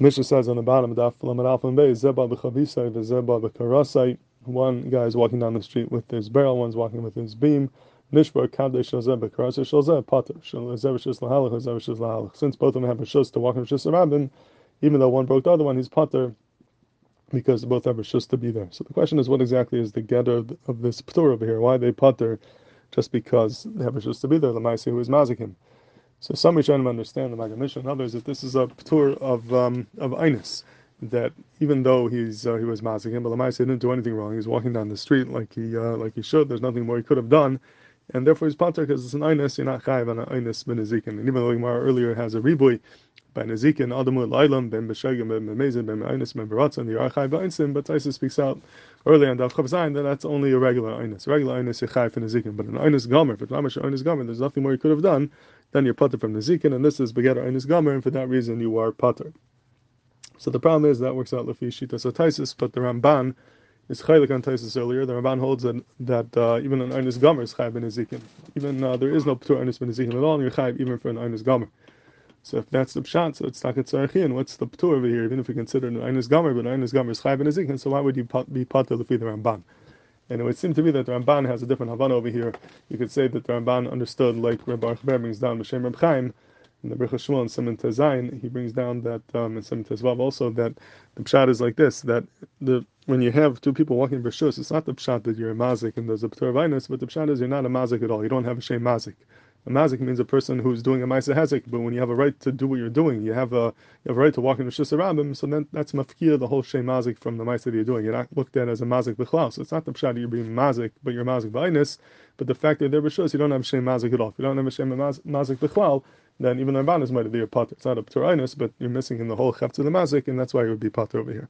Mishnah says on the bottom. One guy is walking down the street with his barrel, one's walking with his beam. Since both of them have a shuz to walk in shuz rabbin, even though one broke the other one, he's pater because both have a shuz to be there. So the question is, what exactly is the getter of, this ptur over here? Why they pater just because they have a shuz to be there? The who is mazikim. So some Rishonim understand the Maggid Mishnah, and others that this is a tour of um, of Einus. That even though he's uh, he was mazikim, but Lamai didn't do anything wrong. He's walking down the street like he uh, like he should. There's nothing more he could have done, and therefore he's pater because it's an Einus. You're not chayiv on an Einus ben And even though Gemara earlier has a ribui by Nezikin, Adamu Lailam ben Beshagim ben Mezin ben Einus ben Baratzan, the Archai Ba'insim, but Taisa speaks out early on Dav Chav Zayin that that's only a regular Einus. Regular Einus Yechai for Nezikin, but an Einus Gomer, if it's Einus Gomer, there's nothing more he could have done then you're putter from the zikin, and this is begetter inus gomer, and for that reason you are putter. So the problem is that works out lefi shita sataisis, but the Ramban is chaylik on Tosfos earlier. The Ramban holds that that uh, even an inus gamer is chayv ben zikin. Even uh, there is no ptur inus ben zikin at all, and you're chayv even for an inus gamer. So if that's the pshat, so it's takat tzarachin. What's the ptur over here? Even if we consider an inus gamer, but an inus gamer is chayv ben zikin, so why would you be putter lefi the Ramban? And it would seem to me that the Ramban has a different Havana over here. You could say that the Ramban understood, like Reb Baruch Ber brings down B'Shem Reb Chaim, in the Birkas Shmuel and Simon Tezayin, he brings down that, um, in Simon Tezvav also, that the pshat is like this, that the when you have two people walking Bershus, it's not the pshat that you're a mazik and there's a P'tur but the pshat is you're not a mazik at all. You don't have a shem mazik. A mazik means a person who's doing a ma'aseh hezek, but when you have a right to do what you're doing, you have a you have a right to walk in shus around so then that's mafkir the whole shem mazik from the ma'aseh that you're doing. You're not looked at as a mazik b'chlaus. So it's not the pshat that you're being mazik, but you're mazik b'ainis. But the fact that they're b'shus, you don't have shem mazik at all. If you don't have a shem mazik b'chlal, then even the rabbanis might be a potter. It's not a p'tur but you're missing in the whole chef to the mazik, and that's why it would be potter over here.